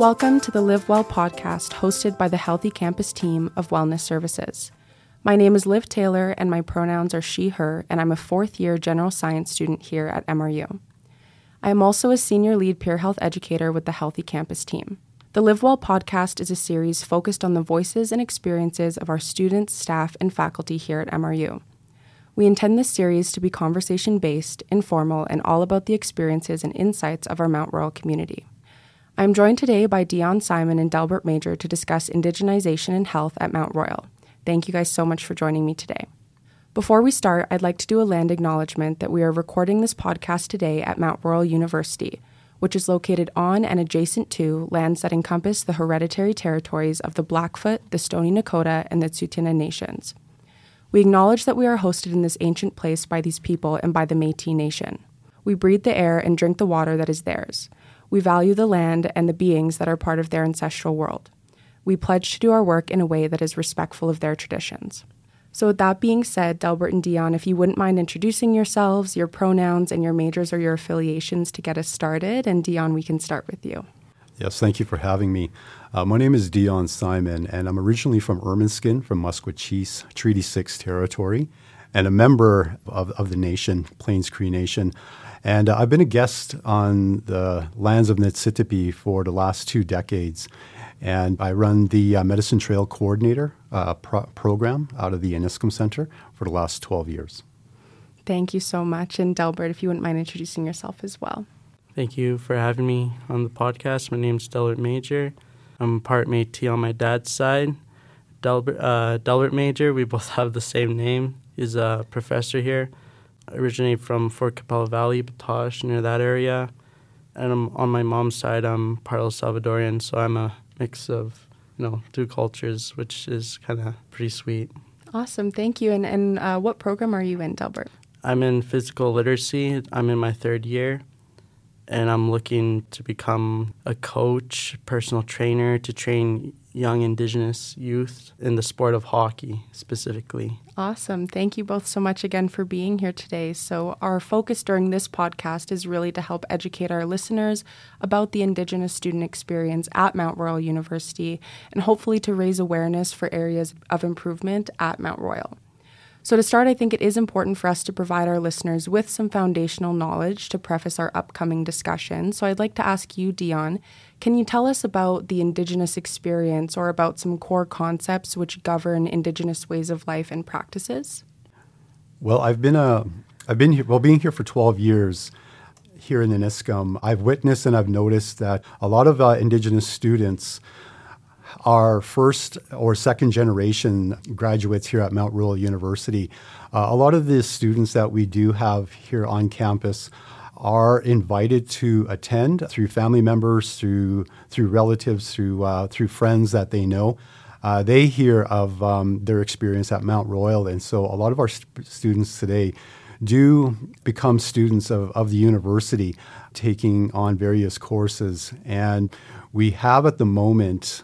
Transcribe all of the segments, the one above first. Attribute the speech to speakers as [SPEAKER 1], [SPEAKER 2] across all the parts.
[SPEAKER 1] Welcome to the Live Well podcast hosted by the Healthy Campus team of Wellness Services. My name is Liv Taylor, and my pronouns are she, her, and I'm a fourth year general science student here at MRU. I am also a senior lead peer health educator with the Healthy Campus team. The Live Well podcast is a series focused on the voices and experiences of our students, staff, and faculty here at MRU. We intend this series to be conversation based, informal, and all about the experiences and insights of our Mount Royal community. I'm joined today by Dion Simon and Delbert Major to discuss indigenization and health at Mount Royal. Thank you guys so much for joining me today. Before we start, I'd like to do a land acknowledgement that we are recording this podcast today at Mount Royal University, which is located on and adjacent to lands that encompass the hereditary territories of the Blackfoot, the Stoney Nakoda, and the Tsuut'ina nations. We acknowledge that we are hosted in this ancient place by these people and by the Metis Nation. We breathe the air and drink the water that is theirs. We value the land and the beings that are part of their ancestral world. We pledge to do our work in a way that is respectful of their traditions. So, with that being said, Delbert and Dion, if you wouldn't mind introducing yourselves, your pronouns, and your majors or your affiliations to get us started. And Dion, we can start with you.
[SPEAKER 2] Yes, thank you for having me. Uh, my name is Dion Simon, and I'm originally from Ermineskin, from Maskwacis, Treaty 6 territory, and a member of, of the nation, Plains Cree Nation. And uh, I've been a guest on the lands of Niitsitapi for the last two decades. And I run the uh, Medicine Trail Coordinator uh, pro- program out of the Iniskim Center for the last 12 years.
[SPEAKER 1] Thank you so much. And Delbert, if you wouldn't mind introducing yourself as well.
[SPEAKER 3] Thank you for having me on the podcast. My name's Delbert Major. I'm part Métis on my dad's side. Delbert, uh, Delbert Major, we both have the same name. He's a professor here. Originate from Fort Qu'Appelle Valley, Batoche, near that area. And I'm, on my mom's side, I'm part El Salvadorian, so I'm a mix of you know two cultures, which is kind of pretty sweet.
[SPEAKER 1] Awesome, thank you. And and uh, what program are you in, Delbert?
[SPEAKER 3] I'm in physical literacy. I'm in my third year, and I'm looking to become a coach, personal trainer to train young Indigenous youth in the sport of hockey specifically.
[SPEAKER 1] Awesome. Thank you both so much again for being here today. So, our focus during this podcast is really to help educate our listeners about the Indigenous student experience at Mount Royal University and hopefully to raise awareness for areas of improvement at Mount Royal. So, to start, I think it is important for us to provide our listeners with some foundational knowledge to preface our upcoming discussion. So, I'd like to ask you, Dion, can you tell us about the Indigenous experience or about some core concepts which govern Indigenous ways of life and practices?
[SPEAKER 2] Well, I've been a, I've been here, well, being here for 12 years here in the Iniskim, I've witnessed and I've noticed that a lot of uh, Indigenous students are first or second generation graduates here at Mount Royal University. Uh, a lot of the students that we do have here on campus are invited to attend through family members, through through relatives, through uh, through friends that they know. Uh, they hear of um, their experience at Mount Royal, and so a lot of our st- students today do become students of, of the university, taking on various courses. And we have at the moment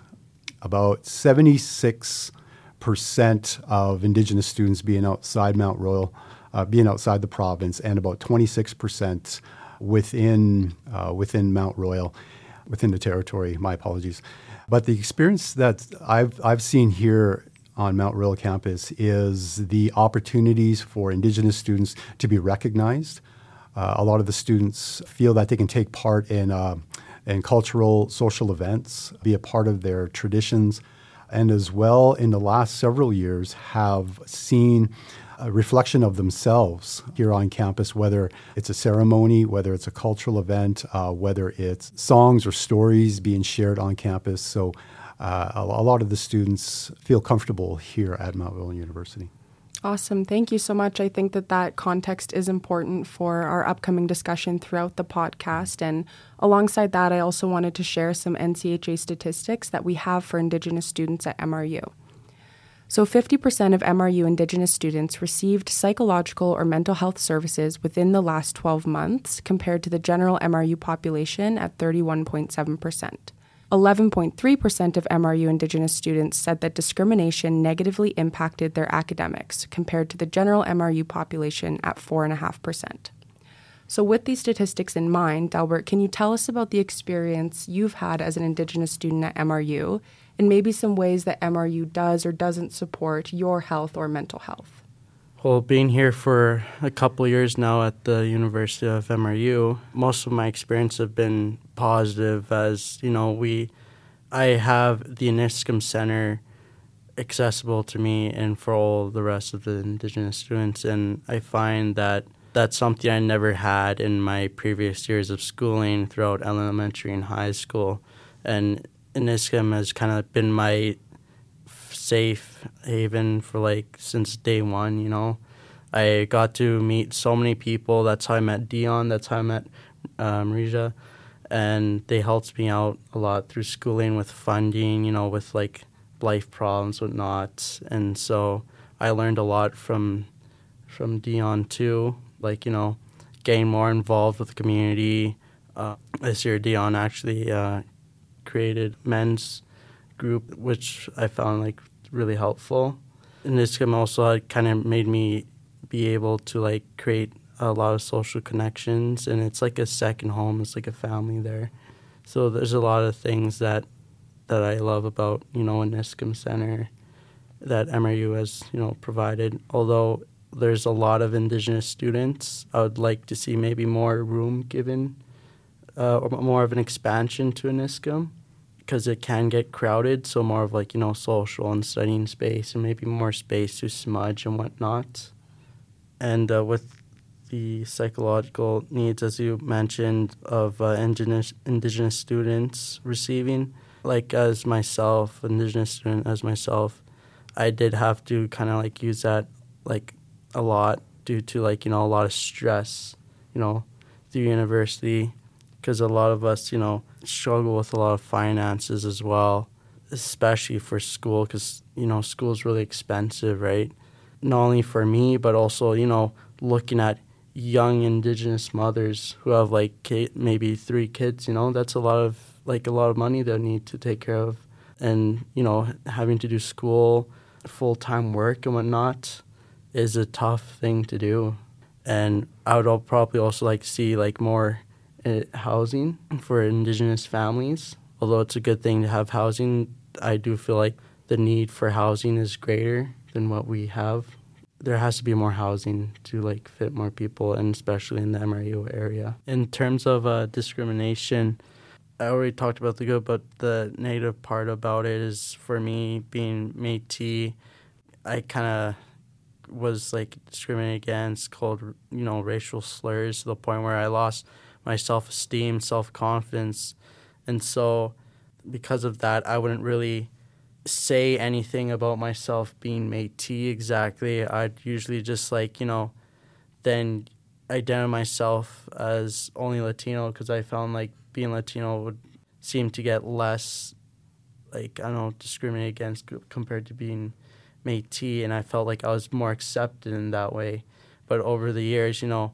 [SPEAKER 2] about 76% of Indigenous students being outside Mount Royal, uh, being outside the province, and about 26% within, uh, within Mount Royal, within the territory. My apologies. But the experience that I've, I've seen here on Mount Royal campus is the opportunities for Indigenous students to be recognized. Uh, a lot of the students feel that they can take part in uh, and cultural, social events, be a part of their traditions, and as well in the last several years have seen a reflection of themselves here on campus, whether it's a ceremony, whether it's a cultural event, uh, whether it's songs or stories being shared on campus. So uh, a, a lot of the students feel comfortable here at Mount Royal University.
[SPEAKER 1] Awesome. Thank you so much. I think that that context is important for our upcoming discussion throughout the podcast. And alongside that, I also wanted to share some NCHA statistics that we have for Indigenous students at MRU. So, 50% of MRU Indigenous students received psychological or mental health services within the last 12 months, compared to the general MRU population at 31.7%. 11.3% of MRU Indigenous students said that discrimination negatively impacted their academics, compared to the general MRU population at 4.5%. So, with these statistics in mind, Delbert, can you tell us about the experience you've had as an Indigenous student at MRU and maybe some ways that MRU does or doesn't support your health or mental health?
[SPEAKER 3] Well, being here for a couple years now at the University of MRU, most of my experience have been positive as, you know, we I have the Iniskim Center accessible to me and for all the rest of the Indigenous students and I find that that's something I never had in my previous years of schooling throughout elementary and high school. And Iniskim has kind of been my safe haven for like since day one, you know. I got to meet so many people. That's how I met Dion. That's how I met uh. And they helped me out a lot through schooling with funding, you know, with like life problems, whatnot. And so I learned a lot from from Dion too like you know getting more involved with the community. Uh, this year, Dion actually uh, created men's group, which I found like really helpful. And this also kind of made me be able to like create a lot of social connections, and it's like a second home. It's like a family there. So there's a lot of things that that I love about you know Iniskim Center that MRU has you know provided. Although there's a lot of indigenous students. I would like to see maybe more room given, uh, or more of an expansion to Iniskim, because it can get crowded. So more of like you know social and studying space, and maybe more space to smudge and whatnot. And uh, with the psychological needs, as you mentioned, of uh, indigenous indigenous students receiving, like as myself, indigenous student as myself, I did have to kind of like use that like a lot due to like you know a lot of stress you know through university because a lot of us you know struggle with a lot of finances as well especially for school because you know school is really expensive right not only for me but also you know looking at young indigenous mothers who have like maybe three kids you know that's a lot of like a lot of money they need to take care of and you know having to do school full-time work and whatnot is a tough thing to do. And I would probably also like see like more uh, housing for indigenous families. Although it's a good thing to have housing, I do feel like the need for housing is greater than what we have. There has to be more housing to like fit more people, and especially in the MRU area. In terms of uh, discrimination, I already talked about the good, but the negative part about it is for me being Métis, I kind of was like discriminated against, called you know racial slurs to the point where I lost my self esteem, self confidence, and so because of that, I wouldn't really say anything about myself being Métis exactly. I'd usually just like you know, then identify myself as only Latino because I found like being Latino would seem to get less like I don't know discriminated against compared to being Métis, and I felt like I was more accepted in that way. But over the years, you know,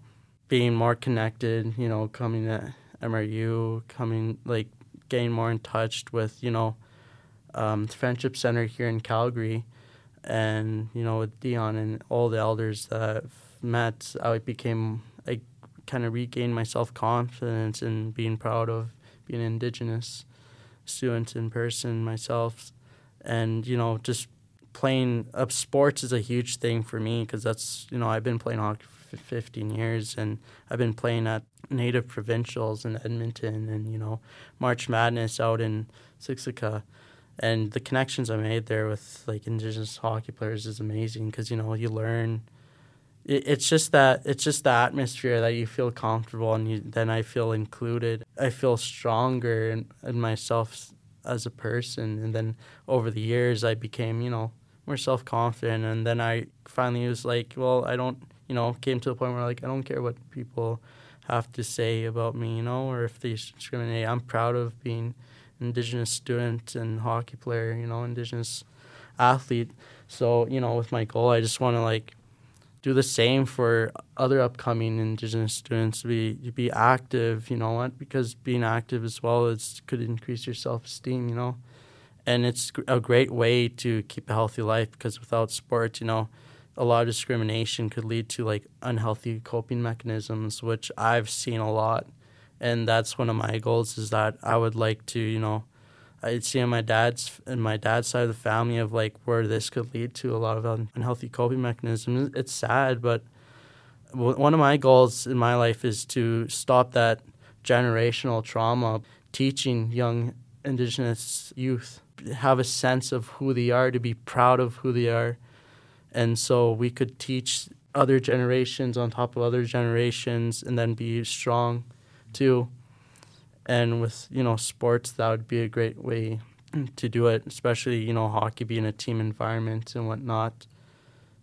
[SPEAKER 3] being more connected, you know, coming to MRU, coming like getting more in touch with, you know, um, Friendship Center here in Calgary, and you know, with Dion and all the elders that I've met, I became I kind of regained my self confidence and being proud of being Indigenous student in person myself, and you know, just playing up sports is a huge thing for me because that's you know I've been playing hockey for 15 years and I've been playing at native provincials in Edmonton and you know March Madness out in Siksika and the connections I made there with like indigenous hockey players is amazing because you know you learn it's just that it's just the atmosphere that you feel comfortable and you, then I feel included I feel stronger in, in myself as a person and then over the years I became you know more self confident. And then I finally was like, well, I don't, you know, came to the point where like I don't care what people have to say about me, you know, or if they discriminate. I'm proud of being indigenous student and hockey player, you know, indigenous athlete. So, you know, with my goal, I just want to like do the same for other upcoming indigenous students to be to be active, you know what? Because being active as well is could increase your self esteem, you know and it's a great way to keep a healthy life because without sports, you know, a lot of discrimination could lead to like unhealthy coping mechanisms, which I've seen a lot. And that's one of my goals is that I would like to, you know, I'd see on my dad's and my dad's side of the family of like where this could lead to a lot of unhealthy coping mechanisms. It's sad, but one of my goals in my life is to stop that generational trauma, teaching young Indigenous youth have a sense of who they are, to be proud of who they are, and so we could teach other generations on top of other generations, and then be strong too. And with you know sports that would be a great way to do it especially you know hockey being a team environment and whatnot.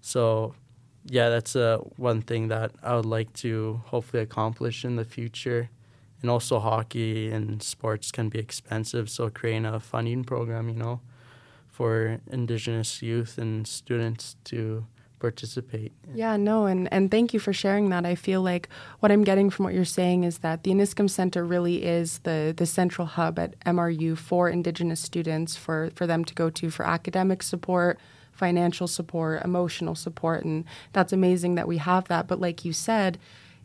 [SPEAKER 3] So yeah that's uh, one thing that i would like to hopefully accomplish in the future. And also hockey and sports can be expensive so creating a funding program you know for indigenous youth and students to participate.
[SPEAKER 1] Yeah, no, and, and thank you for sharing that. I feel like what I'm getting from what you're saying is that the Iniskim Center really is the, the central hub at MRU for Indigenous students for, for them to go to for academic support, financial support, emotional support. And that's amazing that we have that. But like you said,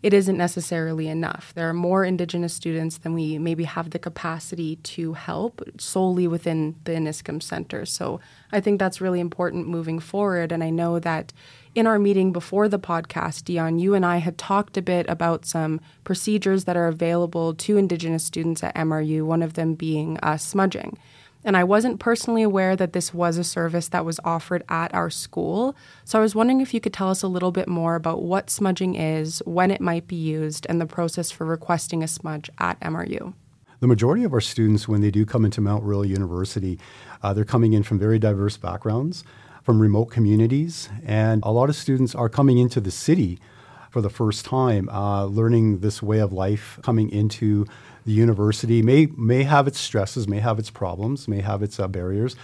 [SPEAKER 1] it isn't necessarily enough. There are more Indigenous students than we maybe have the capacity to help solely within the Iniskim Center. So I think that's really important moving forward. And I know that in our meeting before the podcast, Dion, you and I had talked a bit about some procedures that are available to Indigenous students at MRU, one of them being uh, smudging. And I wasn't personally aware that this was a service that was offered at our school. So I was wondering if you could tell us a little bit more about what smudging is, when it might be used, and the process for requesting a smudge at MRU.
[SPEAKER 2] The majority of our students, when they do come into Mount Royal University, uh, they're coming in from very diverse backgrounds, from remote communities, and a lot of students are coming into the city for the first time, uh, learning this way of life, coming into the university may may have its stresses, may have its problems, may have its uh, barriers,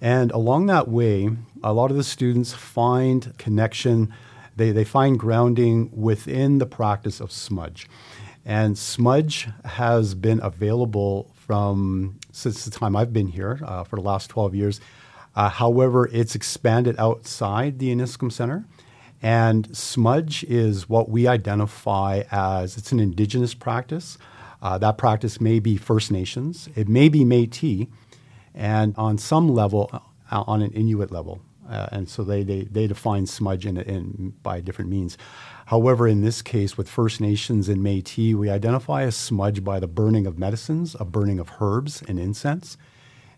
[SPEAKER 2] and along that way, a lot of the students find connection. They they find grounding within the practice of smudge, and smudge has been available from since the time I've been here uh, for the last twelve years. Uh, however, it's expanded outside the Iniskim Center. And smudge is what we identify as it's an indigenous practice. Uh, that practice may be First Nations, it may be Métis, and on some level, uh, on an Inuit level. Uh, and so they, they, they define smudge in, in, by different means. However, in this case, with First Nations and Métis, we identify a smudge by the burning of medicines, a burning of herbs and incense.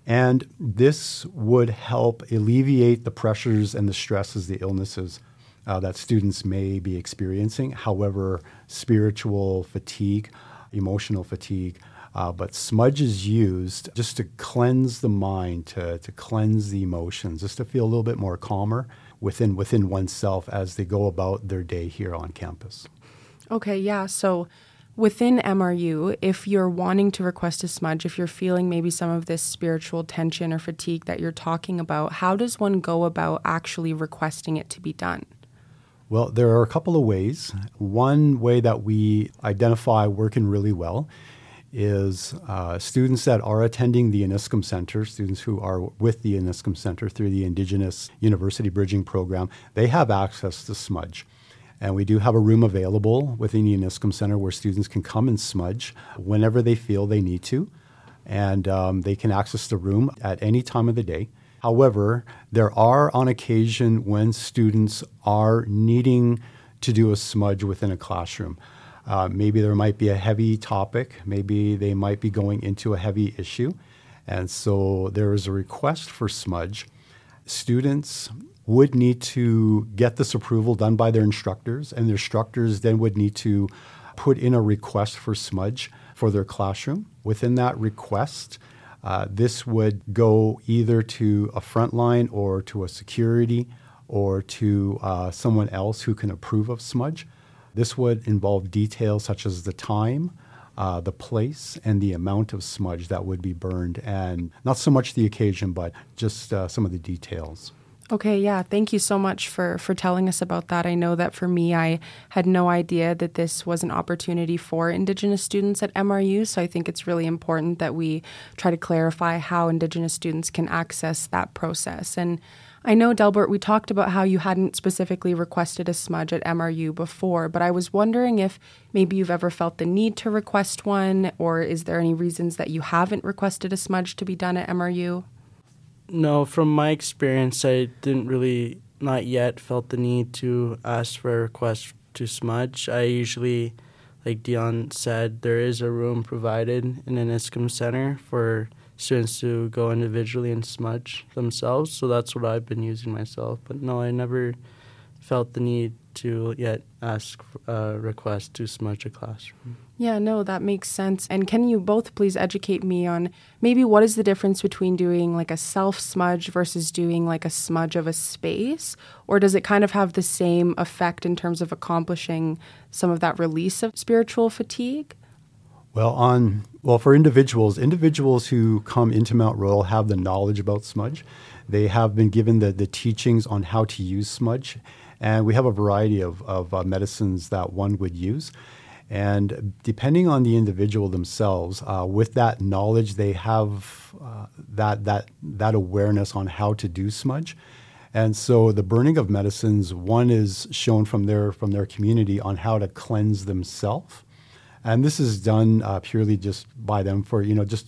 [SPEAKER 2] And this would help alleviate the pressures and the stresses, the illnesses uh, that students may be experiencing. However, spiritual fatigue, emotional fatigue. Uh, but smudge is used just to cleanse the mind, to, to cleanse the emotions, just to feel a little bit more calmer within within oneself as they go about their day here on campus.
[SPEAKER 1] Okay, yeah. So within MRU, if you're wanting to request a smudge, if you're feeling maybe some of this spiritual tension or fatigue that you're talking about, how does one go about actually requesting it to be done?
[SPEAKER 2] Well, there are a couple of ways. One way that we identify working really well is uh, students that are attending the Iniskim Center, students who are with the Iniskim Center through the Indigenous University Bridging Program, they have access to Smudge. And we do have a room available within the Iniskim Center where students can come and smudge whenever they feel they need to. And um, they can access the room at any time of the day. However, there are on occasion when students are needing to do a smudge within a classroom. Uh, maybe there might be a heavy topic, maybe they might be going into a heavy issue, and so there is a request for smudge. Students would need to get this approval done by their instructors, and their instructors then would need to put in a request for smudge for their classroom. Within that request, uh, this would go either to a frontline or to a security or to uh, someone else who can approve of smudge. This would involve details such as the time, uh, the place, and the amount of smudge that would be burned, and not so much the occasion, but just uh, some of the details.
[SPEAKER 1] Okay, yeah. Thank you so much for for telling us about that. I know that for me I had no idea that this was an opportunity for indigenous students at MRU, so I think it's really important that we try to clarify how indigenous students can access that process. And I know, Delbert, we talked about how you hadn't specifically requested a smudge at MRU before, but I was wondering if maybe you've ever felt the need to request one, or is there any reasons that you haven't requested a smudge to be done at MRU?
[SPEAKER 3] No, from my experience, I didn't really, not yet, felt the need to ask for a request to smudge. I usually, like Dion said, there is a room provided in Iniskim center for students to go individually and smudge themselves. So that's what I've been using myself. But no, I never felt the need to yet ask a request to smudge a classroom.
[SPEAKER 1] Yeah, no, that makes sense. And can you both please educate me on maybe what is the difference between doing like a self smudge versus doing like a smudge of a space? Or does it kind of have the same effect in terms of accomplishing some of that release of spiritual fatigue?
[SPEAKER 2] Well, on well for individuals, individuals who come into Mount Royal have the knowledge about smudge. They have been given the, the teachings on how to use smudge, and we have a variety of, of uh, medicines that one would use. And depending on the individual themselves, uh, with that knowledge, they have uh, that that that awareness on how to do smudge. And so the burning of medicines, one is shown from their from their community on how to cleanse themselves and this is done uh, purely just by them for, you know, just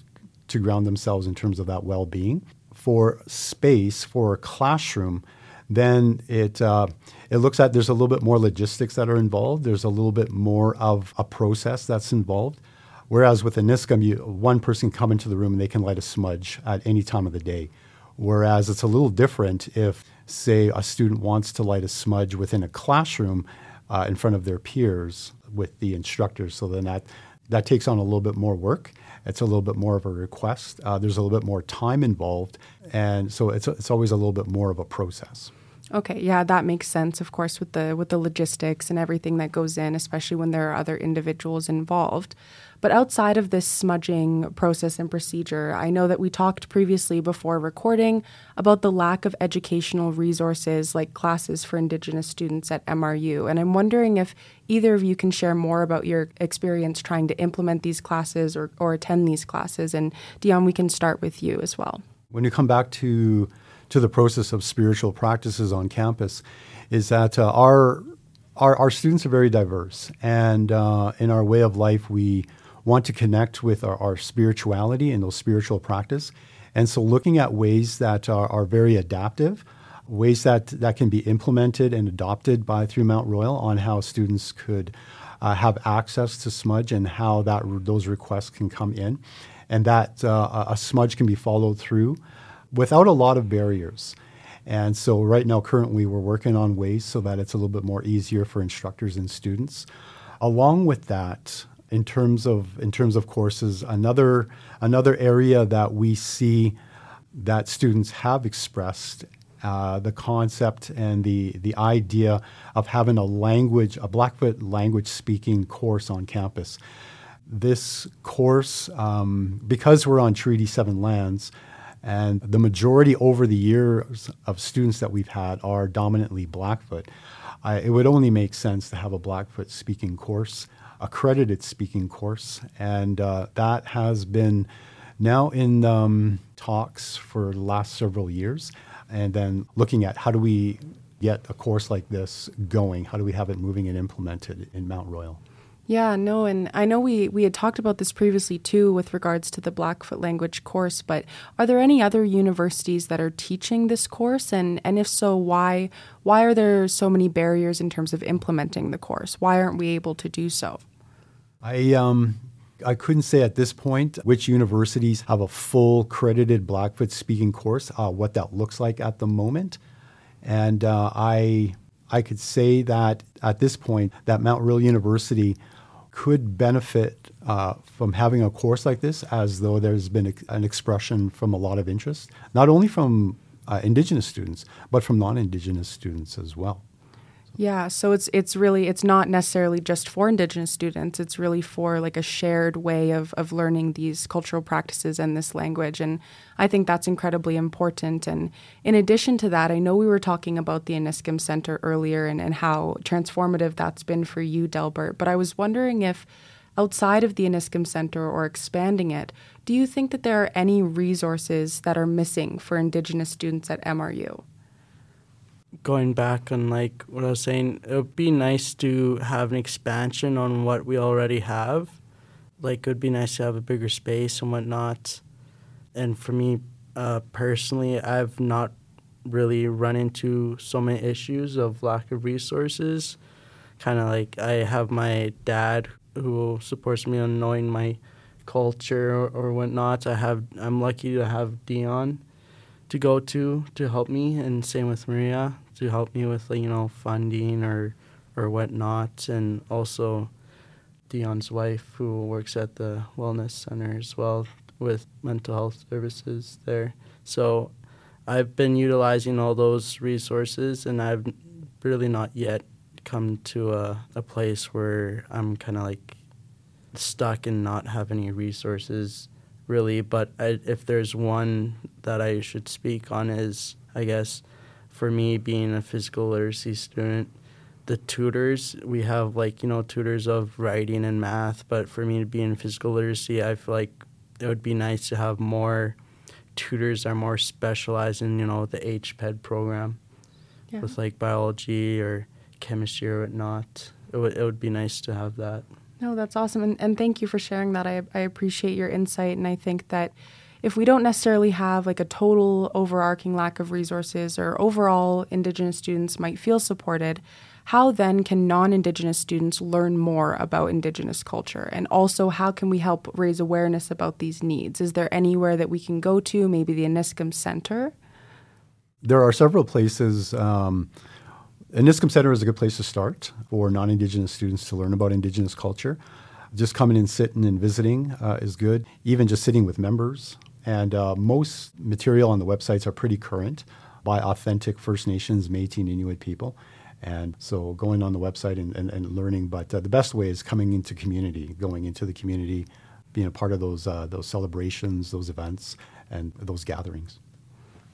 [SPEAKER 2] to ground themselves in terms of that well being. For space, for a classroom, then it, uh, it looks at there's a little bit more logistics that are involved. There's a little bit more of a process that's involved. Whereas with Iniskim, you, one person come into the room and they can light a smudge at any time of the day. Whereas it's a little different if, say, a student wants to light a smudge within a classroom uh, in front of their peers with the instructors. So then that that takes on a little bit more work. It's a little bit more of a request. Uh, there's a little bit more time involved, and so it's it's always a little bit more of a process.
[SPEAKER 1] Okay, yeah, that makes sense. Of course, with the with the logistics and everything that goes in, especially when there are other individuals involved. But outside of this smudging process and procedure, I know that we talked previously before recording about the lack of educational resources like classes for Indigenous students at MRU. And I'm wondering if either of you can share more about your experience trying to implement these classes or, or attend these classes. And Dion, we can start with you as well.
[SPEAKER 2] When you come back to to the process of spiritual practices on campus, is that uh, our, our, our students are very diverse, and uh, in our way of life, we want to connect with our, our spirituality and those spiritual practice. And so, looking at ways that are, are very adaptive, ways that, that can be implemented and adopted by through Mount Royal on how students could uh, have access to smudge and how that those requests can come in, and that uh, a smudge can be followed through without a lot of barriers. And so, right now, currently, we're working on ways so that it's a little bit more easier for instructors and students. Along with that, in terms of in terms of courses. Another another area that we see that students have expressed uh, the concept and the the idea of having a language a Blackfoot language speaking course on campus. This course, um, because we're on Treaty Seven lands, and the majority over the years of students that we've had are dominantly Blackfoot. It would only make sense to have a Blackfoot speaking course accredited speaking course, and uh, that has been now in um, talks for the last several years. And then looking at how do we get a course like this going? How do we have it moving and implemented in Mount Royal?
[SPEAKER 1] Yeah, no, and I know we, we had talked about this previously too with regards to the Blackfoot language course, but are there any other universities that are teaching this course? And, and if so, why why are there so many barriers in terms of implementing the course? Why aren't we able to do so?
[SPEAKER 2] I um I couldn't say at this point which universities have a full credited Blackfoot speaking course, uh, what that looks like at the moment. And uh, I I could say that at this point that Mount Royal University could benefit uh, from having a course like this, as though there's been a, an expression from a lot of interest, not only from uh, Indigenous students, but from non Indigenous students as well.
[SPEAKER 1] Yeah, so it's it's really it's not necessarily just for indigenous students. It's really for like a shared way of of learning these cultural practices and this language and I think that's incredibly important and in addition to that, I know we were talking about the Iniskim Center earlier and, and how transformative that's been for you, Delbert, but I was wondering if outside of the Iniskim Center or expanding it, do you think that there are any resources that are missing for indigenous students at MRU?
[SPEAKER 3] Going back on like what I was saying, it would be nice to have an expansion on what we already have. Like it would be nice to have a bigger space and whatnot. And for me uh, personally, I've not really run into so many issues of lack of resources. Kind of like I have my dad who supports me on knowing my culture or, or whatnot. I have I'm lucky to have Dion to go to to help me, and same with Maria to help me with you know funding or or whatnot, and also Dion's wife who works at the wellness center as well with mental health services there. So I've been utilizing all those resources, and I've really not yet come to a, a place where I'm kind of like stuck and not have any resources really. But I, if there's one that I should speak on is, I guess, for me being a physical literacy student, the tutors we have like you know tutors of writing and math. But for me to be in physical literacy, I feel like it would be nice to have more tutors are more specialized in you know the HPED program yeah. with like biology or chemistry or whatnot. It would it would be nice to have that.
[SPEAKER 1] No, that's awesome, and and thank you for sharing that. I I appreciate your insight, and I think that if we don't necessarily have like a total overarching lack of resources or overall Indigenous students might feel supported, how then can non Indigenous students learn more about Indigenous culture? And also, how can we help raise awareness about these needs? Is there anywhere that we can go to, maybe the Iniskim Center?
[SPEAKER 2] There are several places. Um, Center is a good place to start for non Indigenous students to learn about Indigenous culture. Just coming and sitting and visiting uh, is good, even just sitting with members. And uh, most material on the websites are pretty current by authentic First Nations, Métis, and Inuit people. And so going on the website and, and, and learning, but uh, the best way is coming into community, going into the community, being a part of those, uh, those celebrations, those events, and those gatherings.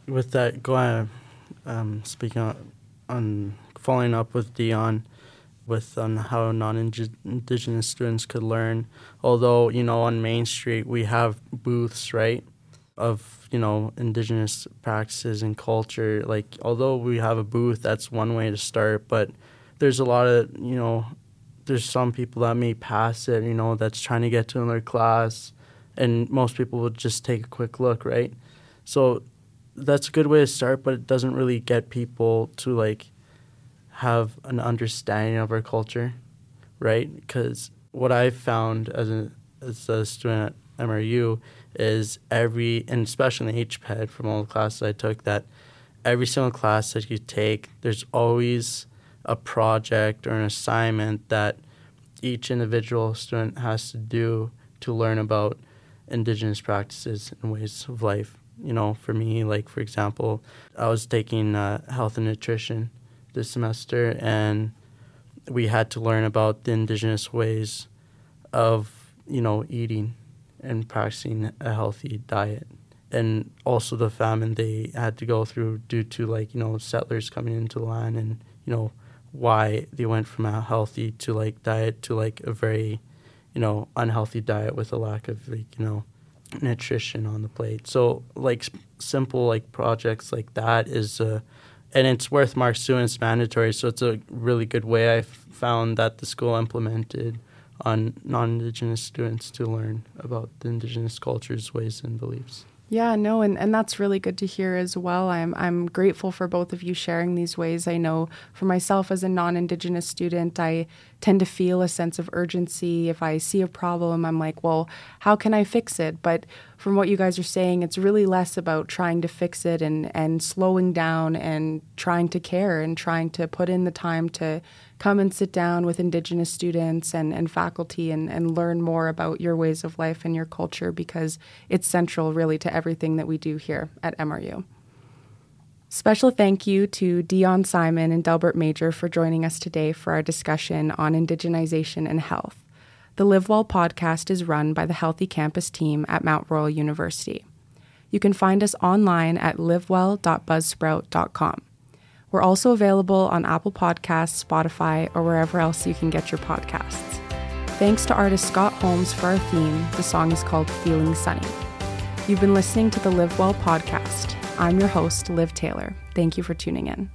[SPEAKER 3] With that, going, um, speaking on, on, following up with Dion, with on how non-indigenous students could learn. Although you know on Main Street we have booths, right, of you know indigenous practices and culture. Like although we have a booth that's one way to start but there's a lot of you know there's some people that may pass it you know that's trying to get to another class and most people would just take a quick look right? So that's a good way to start but it doesn't really get people to like have an understanding of our culture right? Because what i found as a as a student at mru is every, and especially in HPED from all the classes I took, that every single class that you take, there's always a project or an assignment that each individual student has to do to learn about indigenous practices and ways of life. You know, for me, like for example, I was taking uh, health and nutrition this semester, and we had to learn about the indigenous ways of you know eating and practicing a healthy diet. And also the famine they had to go through due to like, you know, settlers coming into the land and, you know, why they went from a healthy to like diet to like a very, you know, unhealthy diet with a lack of like, you know, nutrition on the plate. So like simple like projects like that is uh, and it's worth marks too and it's mandatory. So it's a really good way I found that the school implemented on non-indigenous students to learn about the indigenous cultures, ways, and beliefs.
[SPEAKER 1] Yeah, no, and, and that's really good to hear as well. I'm I'm grateful for both of you sharing these ways. I know for myself as a non-indigenous student, I tend to feel a sense of urgency. If I see a problem, I'm like, well, how can I fix it? But from what you guys are saying, it's really less about trying to fix it and, and slowing down and trying to care and trying to put in the time to come and sit down with Indigenous students and, and faculty and, and learn more about your ways of life and your culture because it's central really to everything that we do here at MRU. Special thank you to Dion Simon and Delbert Major for joining us today for our discussion on indigenization and health. The Live Well podcast is run by the Healthy Campus team at Mount Royal University. You can find us online at livewell.buzzsprout.com. We're also available on Apple Podcasts, Spotify, or wherever else you can get your podcasts. Thanks to artist Scott Holmes for our theme. The song is called Feeling Sunny. You've been listening to the Live Well podcast. I'm your host, Liv Taylor. Thank you for tuning in.